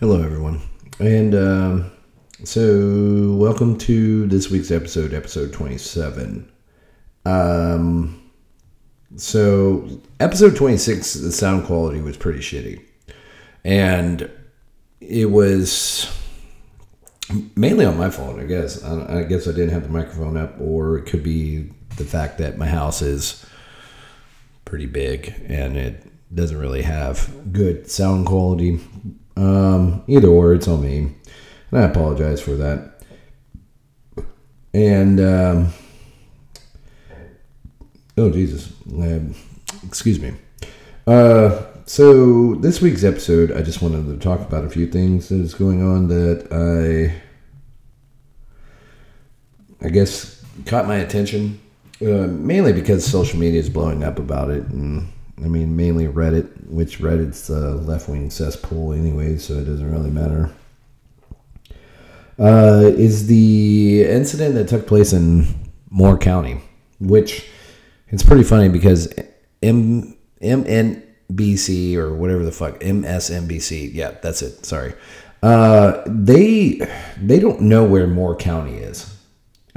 Hello, everyone. And um, so, welcome to this week's episode, episode 27. Um, so, episode 26, the sound quality was pretty shitty. And it was mainly on my fault, I guess. I, I guess I didn't have the microphone up, or it could be the fact that my house is pretty big and it doesn't really have good sound quality. Um, either or, it's on me. And I apologize for that. And, um, oh, Jesus. Uh, excuse me. Uh, so, this week's episode, I just wanted to talk about a few things that is going on that I, I guess, caught my attention. Uh, mainly because social media is blowing up about it. And, I mean, mainly Reddit, which Reddit's a left wing cesspool anyway, so it doesn't really matter. Uh, is the incident that took place in Moore County, which it's pretty funny because M MNBC or whatever the fuck MSNBC, yeah, that's it. Sorry, uh, they they don't know where Moore County is.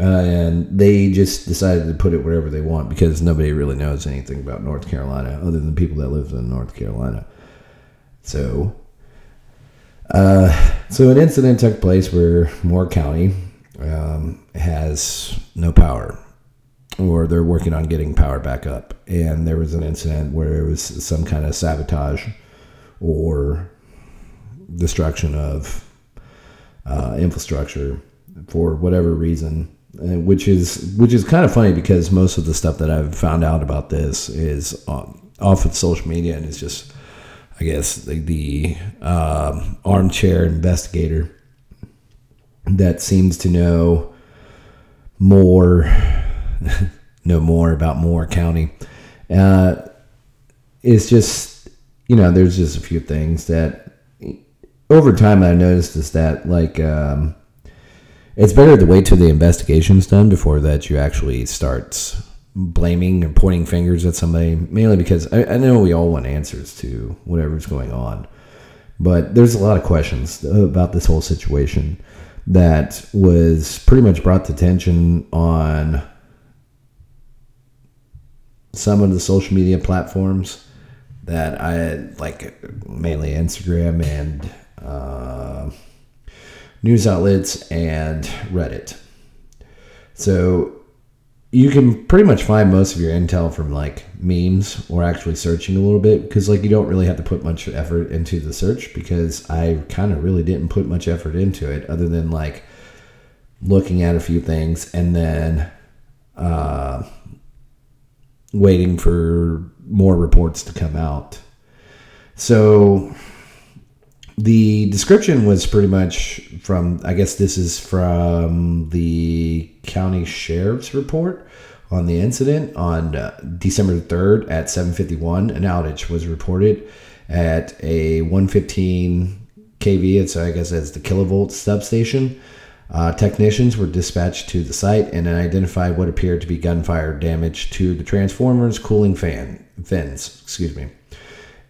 Uh, and they just decided to put it wherever they want because nobody really knows anything about North Carolina other than people that live in North Carolina. So, uh, so an incident took place where Moore County um, has no power, or they're working on getting power back up, and there was an incident where there was some kind of sabotage or destruction of uh, infrastructure for whatever reason which is which is kind of funny because most of the stuff that I've found out about this is off of social media and it's just I guess the, the um, armchair investigator that seems to know more know more about Moore County. Uh, it's just you know there's just a few things that over time I noticed is that like. Um, it's better to wait till the investigation's done before that you actually start blaming and pointing fingers at somebody. Mainly because I, I know we all want answers to whatever's going on, but there's a lot of questions about this whole situation that was pretty much brought to attention on some of the social media platforms that I like, mainly Instagram and. Uh, news outlets, and Reddit. So you can pretty much find most of your intel from like memes or actually searching a little bit because like you don't really have to put much effort into the search because I kind of really didn't put much effort into it other than like looking at a few things and then uh, waiting for more reports to come out. So the description was pretty much from i guess this is from the county sheriff's report on the incident on uh, december 3rd at 7.51 an outage was reported at a 115 kv it's i guess that's the kilovolt substation. Uh, technicians were dispatched to the site and identified what appeared to be gunfire damage to the transformers cooling fan fins excuse me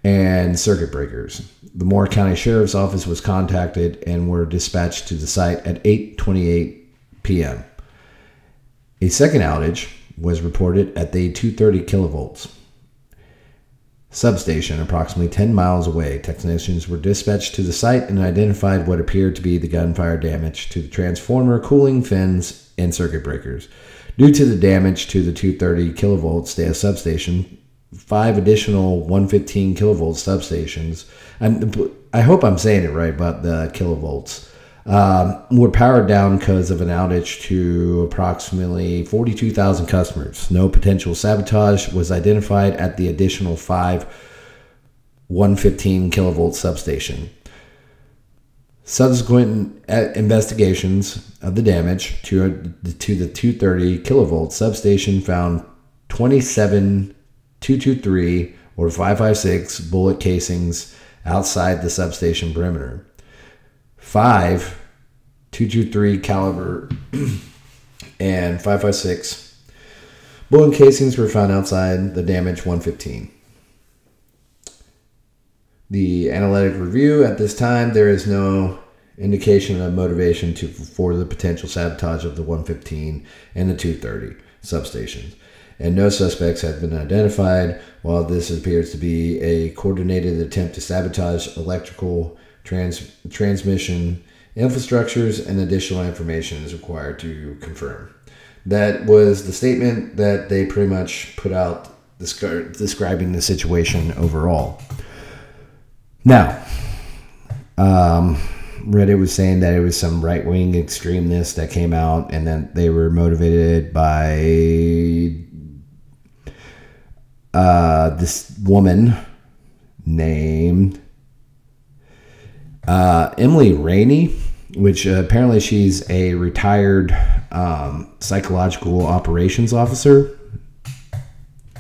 and circuit breakers the Moore County Sheriff's Office was contacted and were dispatched to the site at 8:28 p.m. A second outage was reported at the 230 kilovolts substation approximately 10 miles away. Technicians were dispatched to the site and identified what appeared to be the gunfire damage to the transformer, cooling fins, and circuit breakers. Due to the damage to the 230 kilovolts substation, five additional 115 kilovolt substations. And I hope I'm saying it right about the kilovolts. Um, were powered down because of an outage to approximately 42,000 customers. No potential sabotage was identified at the additional five 115 kilovolt substation. Subsequent uh, investigations of the damage to, to the 230 kilovolt substation found 27 223 or 556 bullet casings outside the substation perimeter. Five 223 caliber and 556 bullet casings were found outside the damaged 115. The analytic review at this time, there is no indication of motivation to for the potential sabotage of the 115 and the 230 substations. And no suspects have been identified, while this appears to be a coordinated attempt to sabotage electrical trans- transmission infrastructures, and additional information is required to confirm. That was the statement that they pretty much put out describing the situation overall. Now, um, Reddit was saying that it was some right wing extremists that came out and then they were motivated by uh, this woman named uh, Emily Rainey, which uh, apparently she's a retired um, psychological operations officer.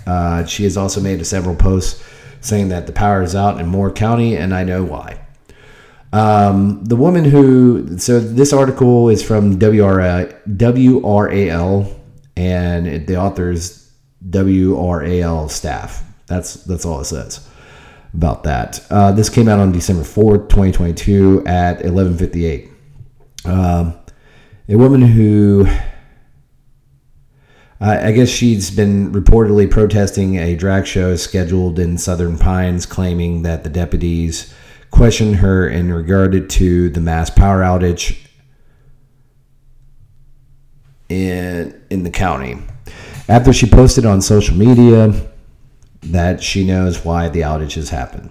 Uh, she has also made several posts saying that the power is out in Moore County, and I know why. Um, the woman who, so this article is from WRA, WRAL, and the author's WRAL staff. That's that's all it says about that. Uh, this came out on December 4th, 2022 at 11:58. Um, a woman who I guess she's been reportedly protesting a drag show scheduled in Southern Pines, claiming that the deputies questioned her in regard to the mass power outage in in the county. After she posted on social media that she knows why the outage has happened.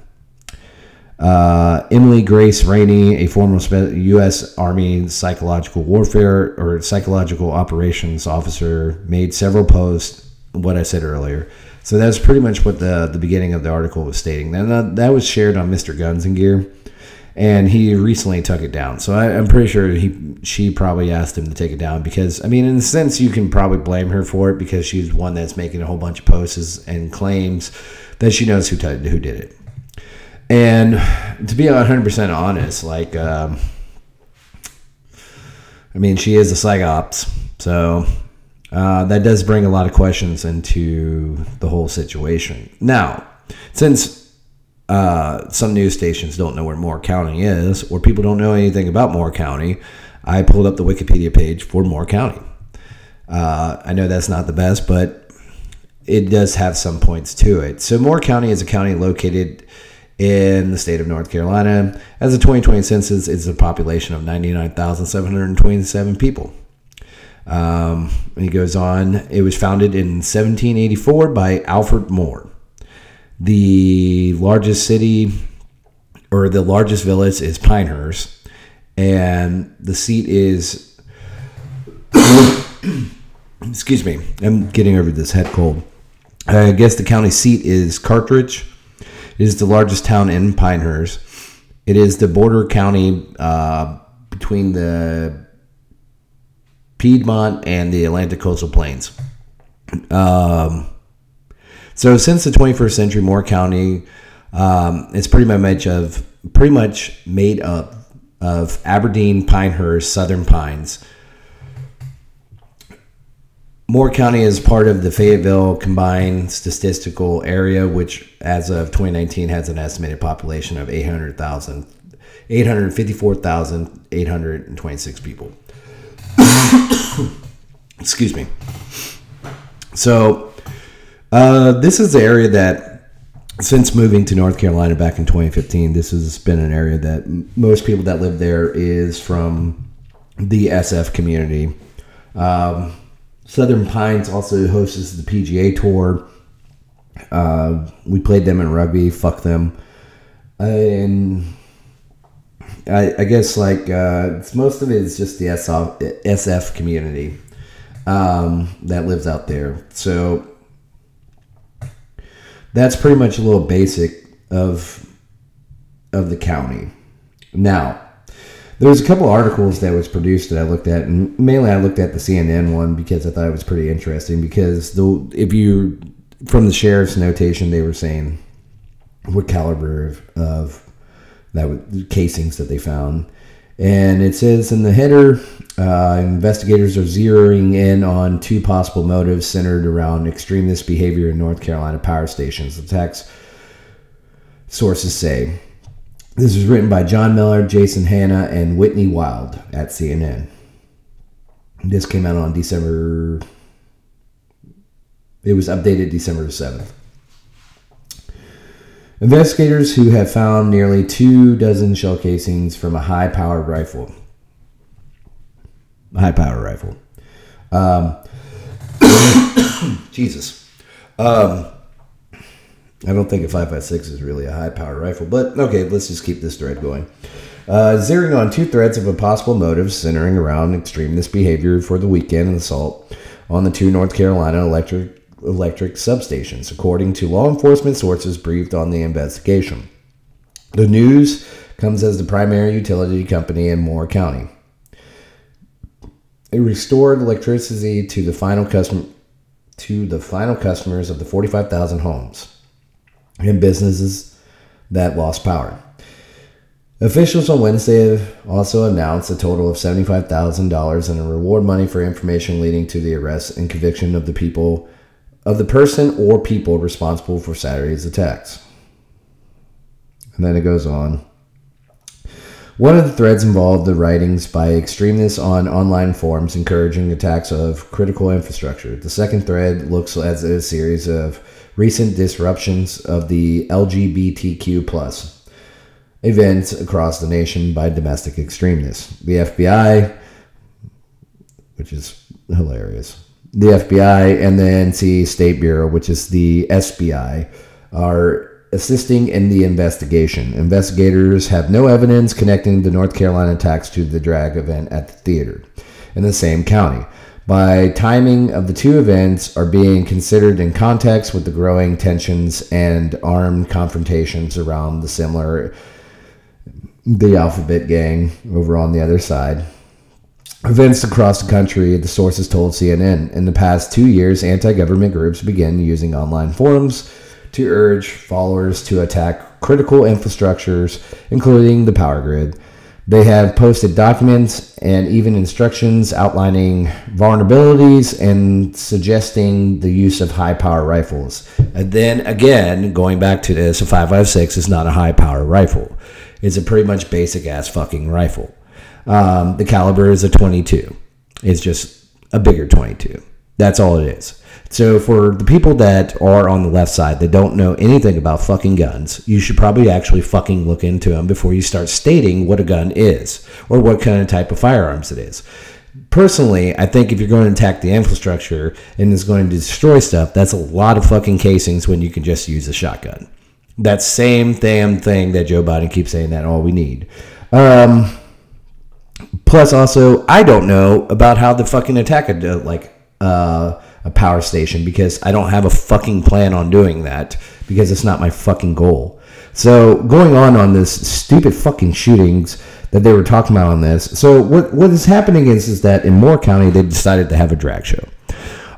Uh, Emily Grace Rainey, a former U.S. Army psychological warfare or psychological operations officer, made several posts. What I said earlier. So that's pretty much what the the beginning of the article was stating. And that, that was shared on Mr. Guns and Gear, and he recently took it down. So I, am pretty sure he she probably asked him to take it down because I mean, in a sense, you can probably blame her for it because she's one that's making a whole bunch of posts and claims that she knows who t- who did it. And to be 100% honest, like, um, I mean, she is a psyops. So uh, that does bring a lot of questions into the whole situation. Now, since uh, some news stations don't know where Moore County is, or people don't know anything about Moore County, I pulled up the Wikipedia page for Moore County. Uh, I know that's not the best, but it does have some points to it. So, Moore County is a county located in the state of North Carolina. As the 2020 census, it's a population of 99,727 people. Um, he goes on, it was founded in 1784 by Alfred Moore. The largest city or the largest village is Pinehurst, and the seat is. excuse me, I'm getting over this head cold. I guess the county seat is Carthage. It is the largest town in Pinehurst. It is the border county uh, between the Piedmont and the Atlantic coastal plains. Um, so since the 21st century, Moore County um, is pretty much of pretty much made up of Aberdeen, Pinehurst, Southern Pines, Moore County is part of the Fayetteville Combined Statistical Area, which, as of 2019, has an estimated population of 800,000, 854,826 people. Excuse me. So, uh, this is the area that, since moving to North Carolina back in 2015, this has been an area that most people that live there is from the SF community. Um, Southern Pines also hosts the PGA Tour. Uh, we played them in rugby. Fuck them. and I, I, guess like uh, most of it is just the SF, SF community um, that lives out there. So that's pretty much a little basic of of the county. Now, there was a couple articles that was produced that I looked at, and mainly I looked at the CNN one because I thought it was pretty interesting. Because the if you from the sheriff's notation, they were saying what caliber of, of that casings that they found, and it says in the header, uh, investigators are zeroing in on two possible motives centered around extremist behavior in North Carolina power stations. The tax sources say This was written by John Miller, Jason Hanna, and Whitney Wild at CNN. This came out on December. It was updated December 7th. Investigators who have found nearly two dozen shell casings from a high powered rifle. High powered rifle. Um, Jesus. Um, I don't think a 556 is really a high powered rifle, but okay, let's just keep this thread going. Uh, zeroing on two threads of a possible motive centering around extremist behavior for the weekend assault on the two North Carolina electric electric substations, according to law enforcement sources briefed on the investigation. The news comes as the primary utility company in Moore County. It restored electricity to the final customer to the final customers of the 45,000 homes and businesses that lost power. Officials on Wednesday have also announced a total of $75,000 in a reward money for information leading to the arrest and conviction of the people of the person or people responsible for Saturday's attacks. And then it goes on. One of the threads involved the writings by extremists on online forums encouraging attacks of critical infrastructure. The second thread looks at a series of recent disruptions of the LGBTQ plus events across the nation by domestic extremists. The FBI, which is hilarious, the FBI and the NC State Bureau, which is the SBI, are assisting in the investigation. Investigators have no evidence connecting the North Carolina attacks to the drag event at the theater in the same county. By timing of the two events are being considered in context with the growing tensions and armed confrontations around the similar the alphabet gang over on the other side. Events across the country, the sources told CNN. In the past two years, anti government groups began using online forums to urge followers to attack critical infrastructures, including the power grid. They have posted documents and even instructions outlining vulnerabilities and suggesting the use of high power rifles. And then again, going back to this, a 5.56 is not a high power rifle. It's a pretty much basic ass fucking rifle. Um, the caliber is a 22. It's just a bigger 22. That's all it is. So for the people that are on the left side that don't know anything about fucking guns, you should probably actually fucking look into them before you start stating what a gun is or what kind of type of firearms it is. Personally, I think if you're going to attack the infrastructure and is going to destroy stuff, that's a lot of fucking casings when you can just use a shotgun. That same damn thing that Joe Biden keeps saying that all we need. Um, plus, also, I don't know about how the fucking attack a like uh, a power station because I don't have a fucking plan on doing that because it's not my fucking goal. So going on on this stupid fucking shootings that they were talking about on this. So what what is happening is is that in Moore County they decided to have a drag show.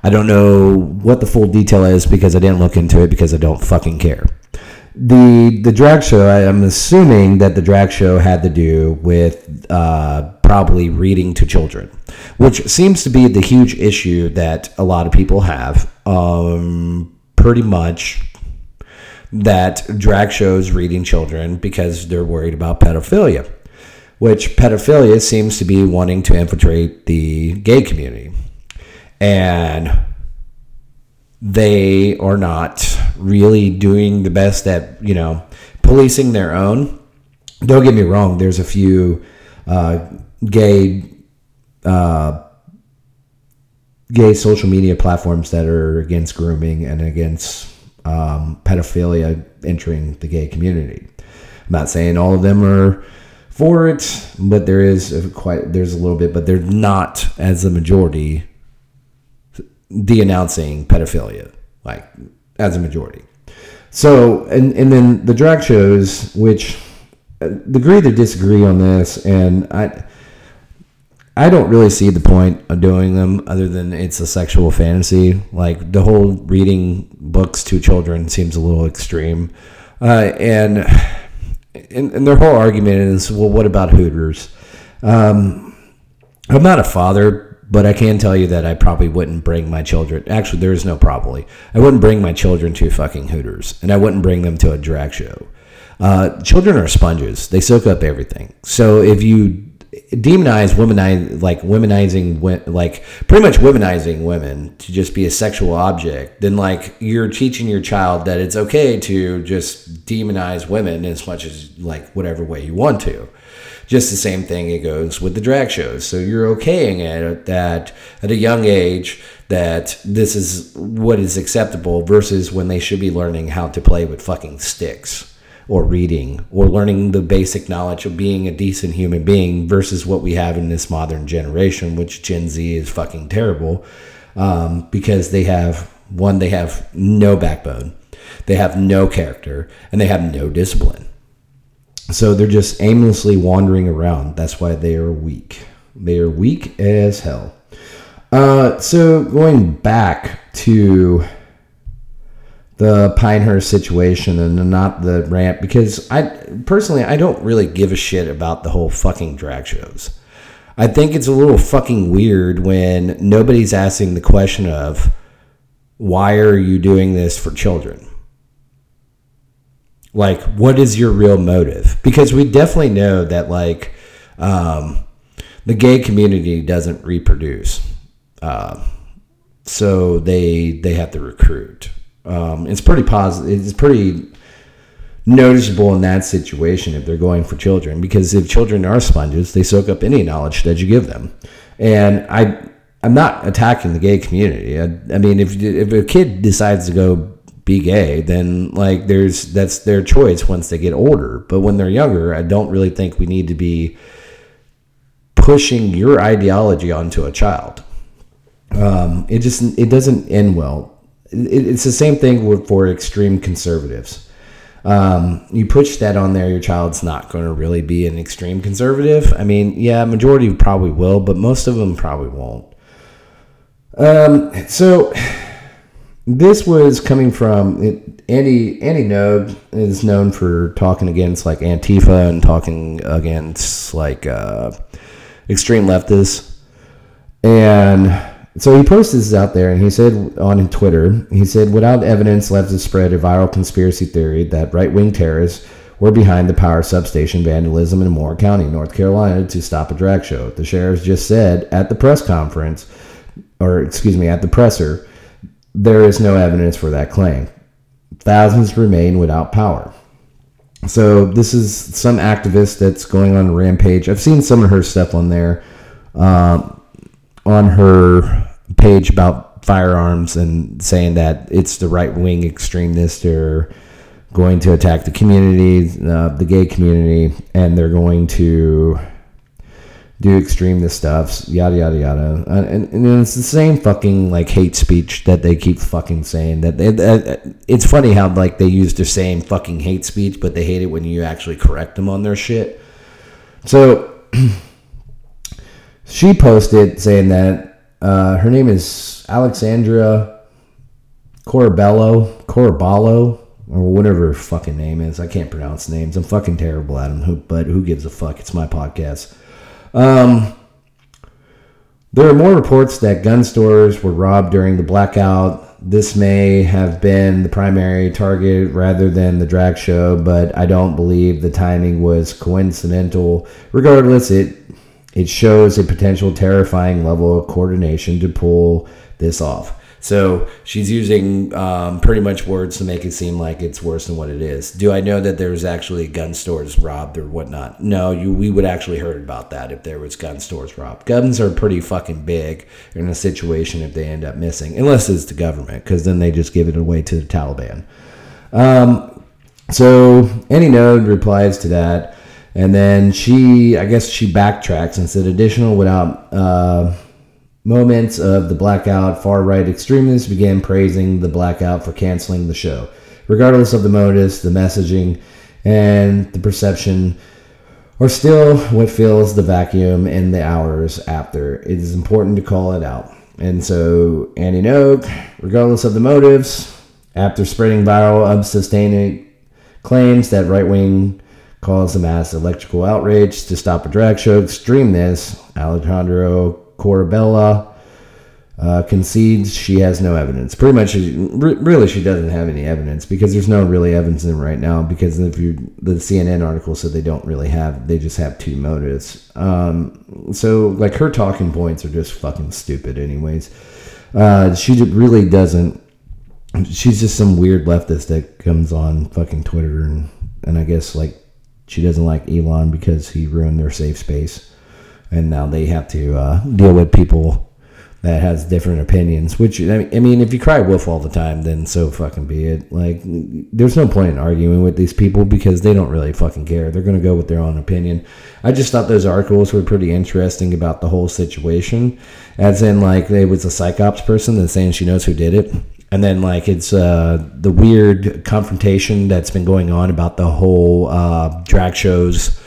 I don't know what the full detail is because I didn't look into it because I don't fucking care. The the drag show, I, am assuming that the drag show had to do with uh, probably reading to children, which seems to be the huge issue that a lot of people have. Um, pretty much that drag shows reading children because they're worried about pedophilia, which pedophilia seems to be wanting to infiltrate the gay community. And they are not really doing the best at, you know, policing their own. Don't get me wrong, there's a few uh, gay uh, gay social media platforms that are against grooming and against um, pedophilia entering the gay community. I'm not saying all of them are for it, but there is quite there's a little bit, but they're not as a majority denouncing pedophilia like as a majority. So and and then the drag shows, which uh, agree to disagree on this, and I I don't really see the point of doing them other than it's a sexual fantasy. Like the whole reading books to children seems a little extreme. Uh, and, and, and their whole argument is, well, what about Hooters? Um, I'm not a father, but I can tell you that I probably wouldn't bring my children. Actually, there is no probably. I wouldn't bring my children to fucking Hooters, and I wouldn't bring them to a drag show. Uh, children are sponges; they soak up everything. So if you demonize womanize like womanizing like pretty much womanizing women to just be a sexual object then like you're teaching your child that it's okay to just demonize women as much as like whatever way you want to just the same thing it goes with the drag shows so you're okaying it that at a young age that this is what is acceptable versus when they should be learning how to play with fucking sticks or reading or learning the basic knowledge of being a decent human being versus what we have in this modern generation, which Gen Z is fucking terrible um, because they have one, they have no backbone, they have no character, and they have no discipline. So they're just aimlessly wandering around. That's why they are weak. They are weak as hell. Uh, so going back to the Pinehurst situation and not the rant because I personally I don't really give a shit about the whole fucking drag shows. I think it's a little fucking weird when nobody's asking the question of why are you doing this for children? Like, what is your real motive? Because we definitely know that like um, the gay community doesn't reproduce, uh, so they they have to recruit um, it's pretty positive. It's pretty noticeable in that situation if they're going for children because if children are sponges, they soak up any knowledge that you give them. And I, I'm not attacking the gay community. I, I mean, if if a kid decides to go be gay, then like there's that's their choice once they get older. But when they're younger, I don't really think we need to be pushing your ideology onto a child. Um, it just it doesn't end well it's the same thing with, for extreme conservatives. Um, you push that on there, your child's not going to really be an extreme conservative. I mean, yeah, majority probably will, but most of them probably won't. Um, so this was coming from it, Andy. Andy Ngo is known for talking against like Antifa and talking against like uh, extreme leftists, and so he posted this out there and he said on Twitter, he said, without evidence, leftists spread a viral conspiracy theory that right wing terrorists were behind the power substation vandalism in Moore County, North Carolina, to stop a drag show. The sheriffs just said at the press conference, or excuse me, at the presser, there is no evidence for that claim. Thousands remain without power. So this is some activist that's going on a rampage. I've seen some of her stuff on there. Um, on her page about firearms and saying that it's the right wing extremists are going to attack the community, uh, the gay community, and they're going to do extremist stuff, yada yada yada, and, and, it's the same fucking like hate speech that they keep fucking saying. That they, it's funny how like they use the same fucking hate speech, but they hate it when you actually correct them on their shit. So. she posted saying that uh, her name is Alexandra Corabello, Coraballo, or whatever her fucking name is. I can't pronounce names. I'm fucking terrible at them, but who gives a fuck? It's my podcast. Um, there are more reports that gun stores were robbed during the blackout. This may have been the primary target rather than the drag show, but I don't believe the timing was coincidental. Regardless, it it shows a potential terrifying level of coordination to pull this off. So she's using um, pretty much words to make it seem like it's worse than what it is. Do I know that there's actually gun stores robbed or whatnot? No, you we would actually heard about that if there was gun stores robbed. Guns are pretty fucking big in a situation if they end up missing, unless it's the government, because then they just give it away to the Taliban. Um, so Andy Ngo replies to that. And then she, I guess she backtracks and said, additional without uh, moments of the blackout, far right extremists began praising the blackout for canceling the show. Regardless of the motives, the messaging, and the perception are still what fills the vacuum in the hours after. It is important to call it out. And so, Andy Ngo, regardless of the motives, after spreading viral, unsustaining claims that right wing caused a mass electrical outrage to stop a drag show. Extreme this, Alejandro Corabella uh, concedes she has no evidence. Pretty much, really, she doesn't have any evidence because there's no really evidence in right now. Because if you, the CNN article said they don't really have, they just have two motives. Um, so, like, her talking points are just fucking stupid, anyways. Uh, she really doesn't. She's just some weird leftist that comes on fucking Twitter and and I guess like she doesn't like Elon because he ruined their safe space, and now they have to uh, deal with people that has different opinions. Which I mean, if you cry wolf all the time, then so fucking be it. Like, there's no point in arguing with these people because they don't really fucking care. They're gonna go with their own opinion. I just thought those articles were pretty interesting about the whole situation, as in like it was a psyops person that's saying she knows who did it. And then, like, it's uh, the weird confrontation that's been going on about the whole uh, drag shows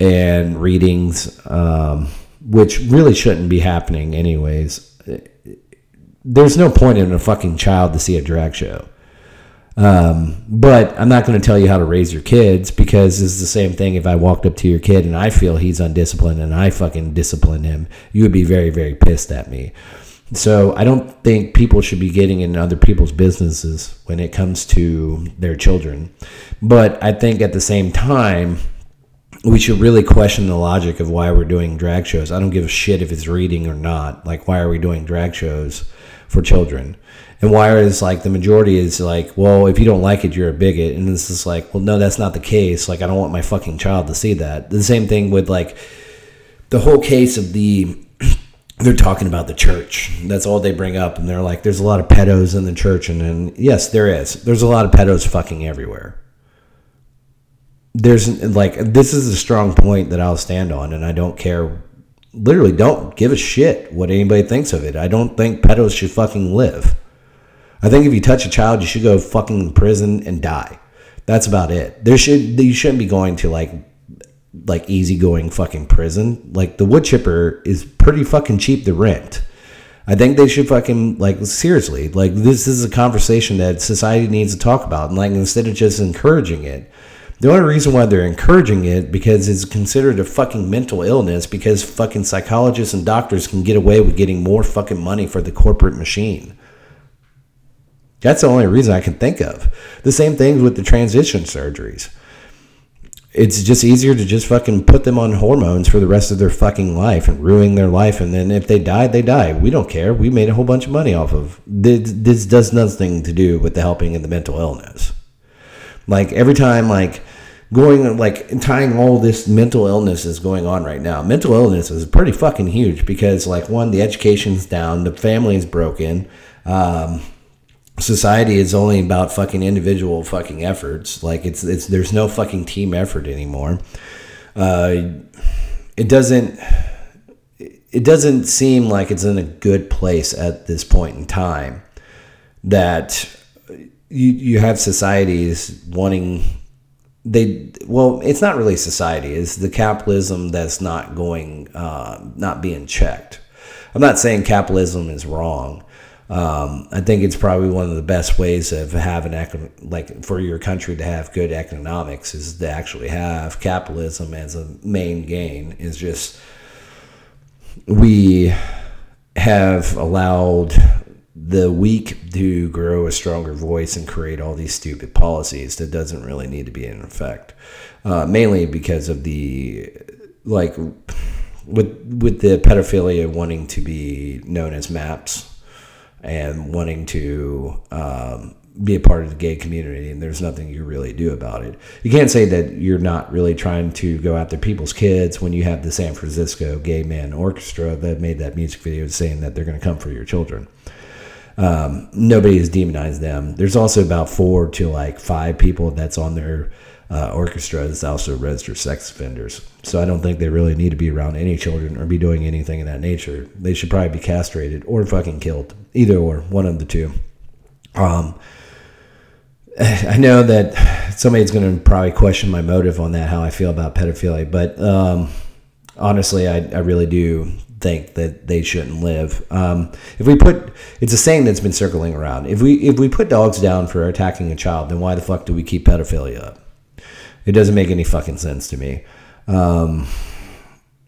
and readings. Um, which really shouldn't be happening anyways. There's no point in a fucking child to see a drag show. Um, but I'm not going to tell you how to raise your kids because it's the same thing if I walked up to your kid and I feel he's undisciplined and I fucking discipline him, you would be very, very pissed at me. So I don't think people should be getting in other people's businesses when it comes to their children. But I think at the same time, we should really question the logic of why we're doing drag shows. I don't give a shit if it's reading or not. Like, why are we doing drag shows for children? And why is like the majority is like, well, if you don't like it, you're a bigot. And this is like, well, no, that's not the case. Like, I don't want my fucking child to see that. The same thing with like the whole case of the they're talking about the church. That's all they bring up, and they're like, "There's a lot of pedos in the church," and then yes, there is. There's a lot of pedos fucking everywhere there's like this is a strong point that I'll stand on, and I don't care. Literally, don't give a shit what anybody thinks of it. I don't think pedos should fucking live. I think if you touch a child, you should go fucking prison and die. That's about it. There should you shouldn't be going to like like easygoing fucking prison. Like the wood chipper is pretty fucking cheap to rent. I think they should fucking like seriously like this is a conversation that society needs to talk about, and like instead of just encouraging it the only reason why they're encouraging it because it's considered a fucking mental illness because fucking psychologists and doctors can get away with getting more fucking money for the corporate machine. That's the only reason I can think of. The same thing with the transition surgeries. It's just easier to just fucking put them on hormones for the rest of their fucking life and ruin their life. And then if they die, they die. We don't care. We made a whole bunch of money off of this. This does nothing to do with the helping in the mental illness. Like every time, like going like tying all this mental illness is going on right now. Mental illness is pretty fucking huge because like one, the education's down, the family's broken. Um, society is only about fucking individual fucking efforts. Like it's it's there's no fucking team effort anymore. Uh, it doesn't it doesn't seem like it's in a good place at this point in time that you you have societies wanting they well it's not really society it's the capitalism that's not going uh, not being checked. I'm not saying capitalism is wrong. Um, i think it's probably one of the best ways of having like for your country to have good economics is to actually have capitalism as a main gain. Is just we have allowed the weak do grow a stronger voice and create all these stupid policies that doesn't really need to be in effect. Uh, mainly because of the like with with the pedophilia wanting to be known as maps and wanting to um, be a part of the gay community and there's nothing you really do about it. You can't say that you're not really trying to go after people's kids when you have the San Francisco Gay Men Orchestra that made that music video saying that they're going to come for your children. Um, nobody has demonized them. There's also about four to like five people that's on their uh, orchestra that's also registered sex offenders. So I don't think they really need to be around any children or be doing anything in that nature. They should probably be castrated or fucking killed. Either or, one of the two. Um, I know that somebody's going to probably question my motive on that, how I feel about pedophilia, but um, honestly, I, I really do think that they shouldn't live. Um, if we put, it's a saying that's been circling around. If we if we put dogs down for attacking a child, then why the fuck do we keep pedophilia up? It doesn't make any fucking sense to me. Um,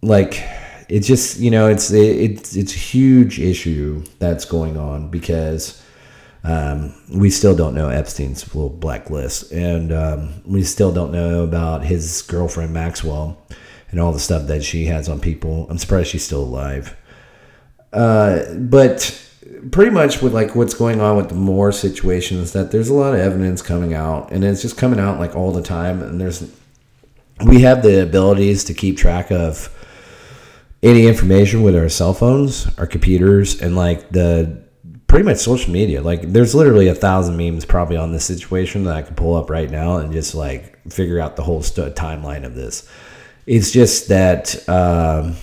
like It's just you know it's it's it's a huge issue that's going on because um, we still don't know Epstein's full blacklist, and um, we still don't know about his girlfriend Maxwell and all the stuff that she has on people. I'm surprised she's still alive. Uh, but pretty much with like what's going on with the Moore situation is that there's a lot of evidence coming out, and it's just coming out like all the time. And there's we have the abilities to keep track of any information with our cell phones, our computers, and like the pretty much social media. Like there's literally a thousand memes probably on this situation that I could pull up right now and just like figure out the whole st- timeline of this. It's just that. Um,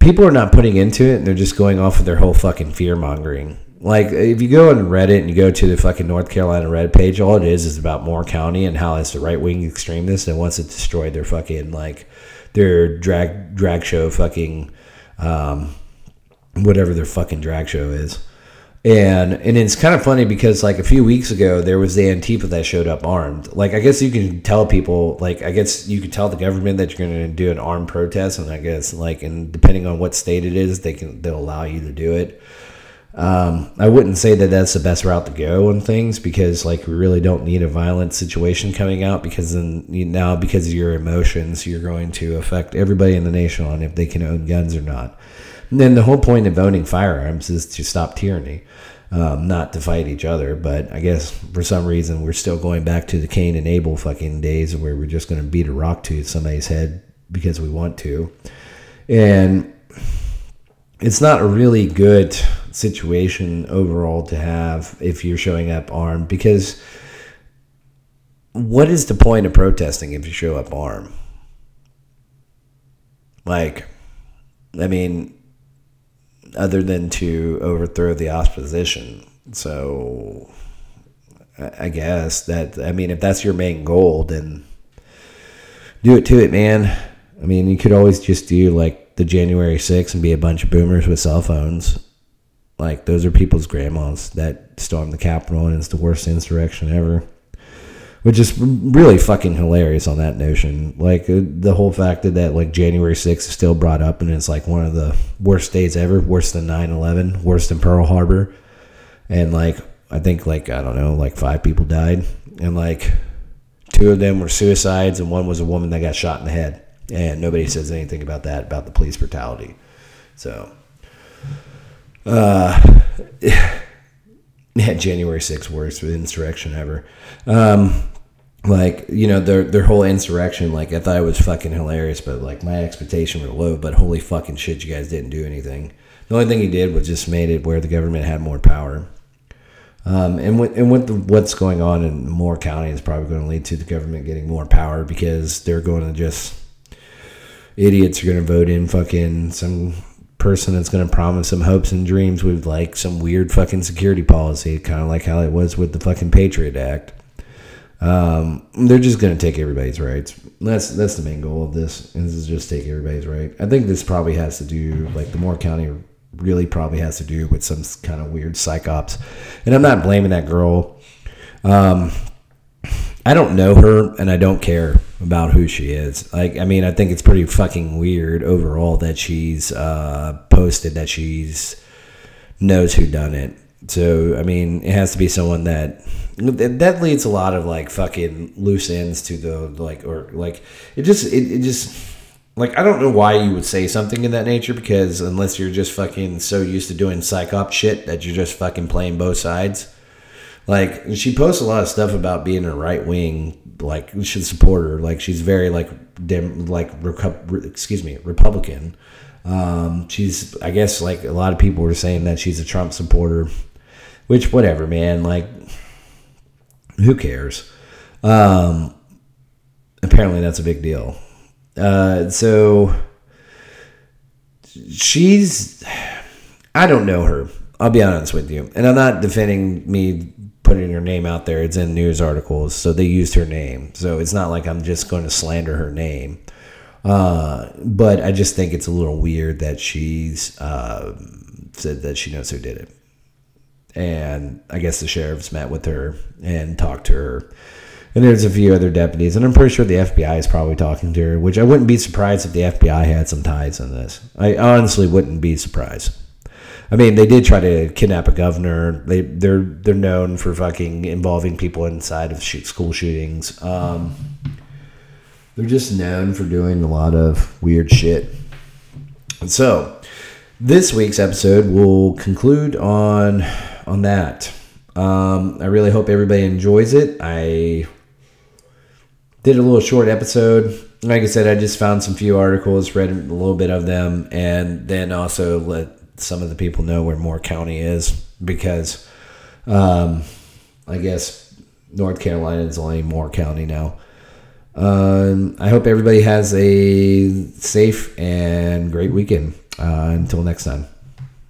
people are not putting into it and they're just going off of their whole fucking fear mongering. Like if you go on Reddit and you go to the fucking North Carolina Red page, all it is is about Moore County and how it's the right wing extremist and wants to destroy their fucking like their drag drag show fucking um, whatever their fucking drag show is. And and it's kind of funny because like a few weeks ago there was the Antifa that showed up armed. Like I guess you can tell people like I guess you can tell the government that you're going to do an armed protest, and I guess like and depending on what state it is, they can they'll allow you to do it. Um, I wouldn't say that that's the best route to go on things because like we really don't need a violent situation coming out because then now because of your emotions you're going to affect everybody in the nation on if they can own guns or not. Then the whole point of owning firearms is to stop tyranny, um, not to fight each other. But I guess for some reason we're still going back to the Cain and Abel fucking days where we're just going to beat a rock to somebody's head because we want to. And it's not a really good situation overall to have if you're showing up armed because what is the point of protesting if you show up armed? Like, I mean, other than to overthrow the opposition. So I guess that I mean if that's your main goal, then do it to it, man. I mean, you could always just do like the January 6th and be a bunch of boomers with cell phones. Like those are people's grandmas that stormed the Capitol, and it's the worst insurrection ever which is really fucking hilarious on that notion. Like uh, the whole fact that, that like January 6th is still brought up and it's like one of the worst days ever, worse than 9/11, worse than Pearl Harbor. And like I think like I don't know, like five people died and like two of them were suicides and one was a woman that got shot in the head. And nobody says anything about that about the police brutality. So uh yeah, January 6th worst insurrection ever. Um, like you know their their whole insurrection like i thought it was fucking hilarious but like my expectation were low but holy fucking shit you guys didn't do anything the only thing he did was just made it where the government had more power um, and with, and with the, what's going on in Moore County is probably going to lead to the government getting more power because they're going to just idiots are going to vote in fucking some person that's going to promise some hopes and dreams with like some weird fucking security policy, kind of like how it was with the fucking Patriot Act. Um, they're just going to take everybody's rights. That's that's the main goal of this. Is just take everybody's right. I think this probably has to do like the Moore County really probably has to do with some kind of weird psyops. And I'm not blaming that girl. Um, I don't know her and I don't care about who she is. Like, I mean, I think it's pretty fucking weird overall that she's uh, posted that she's knows who done it. So, I mean, it has to be someone that that leads a lot of like fucking loose ends to the like or like it just it, it just like I don't know why you would say something in that nature because unless you're just fucking so used to doing psyop shit that you're just fucking playing both sides. Like she posts a lot of stuff about being a right wing like should support her. Like she's very like dem like excuse me Republican. Um, she's I guess like a lot of people were saying that she's a Trump supporter, which whatever man. Like who cares? Um, apparently that's a big deal. Uh, so she's I don't know her. I'll be honest with you, and I'm not defending me putting her name out there. It's in news articles, so they used her name. So it's not like I'm just going to slander her name. Uh, but I just think it's a little weird that she's uh, said that she knows who did it. And I guess the sheriffs met with her and talked to her. And there's a few other deputies, and I'm pretty sure the FBI is probably talking to her, which I wouldn't be surprised if the FBI had some ties in this. I honestly wouldn't be surprised. I mean, they did try to kidnap a governor. They they're they're known for fucking involving people inside of shoot, school shootings. Um, they're just known for doing a lot of weird shit. And so, this week's episode will conclude on on that. Um, I really hope everybody enjoys it. I did a little short episode. Like I said, I just found some few articles, read a little bit of them, and then also let some of the people know where Moore County is because um, I guess North Carolina is only Moore County now. Um, I hope everybody has a safe and great weekend. Uh, until next time.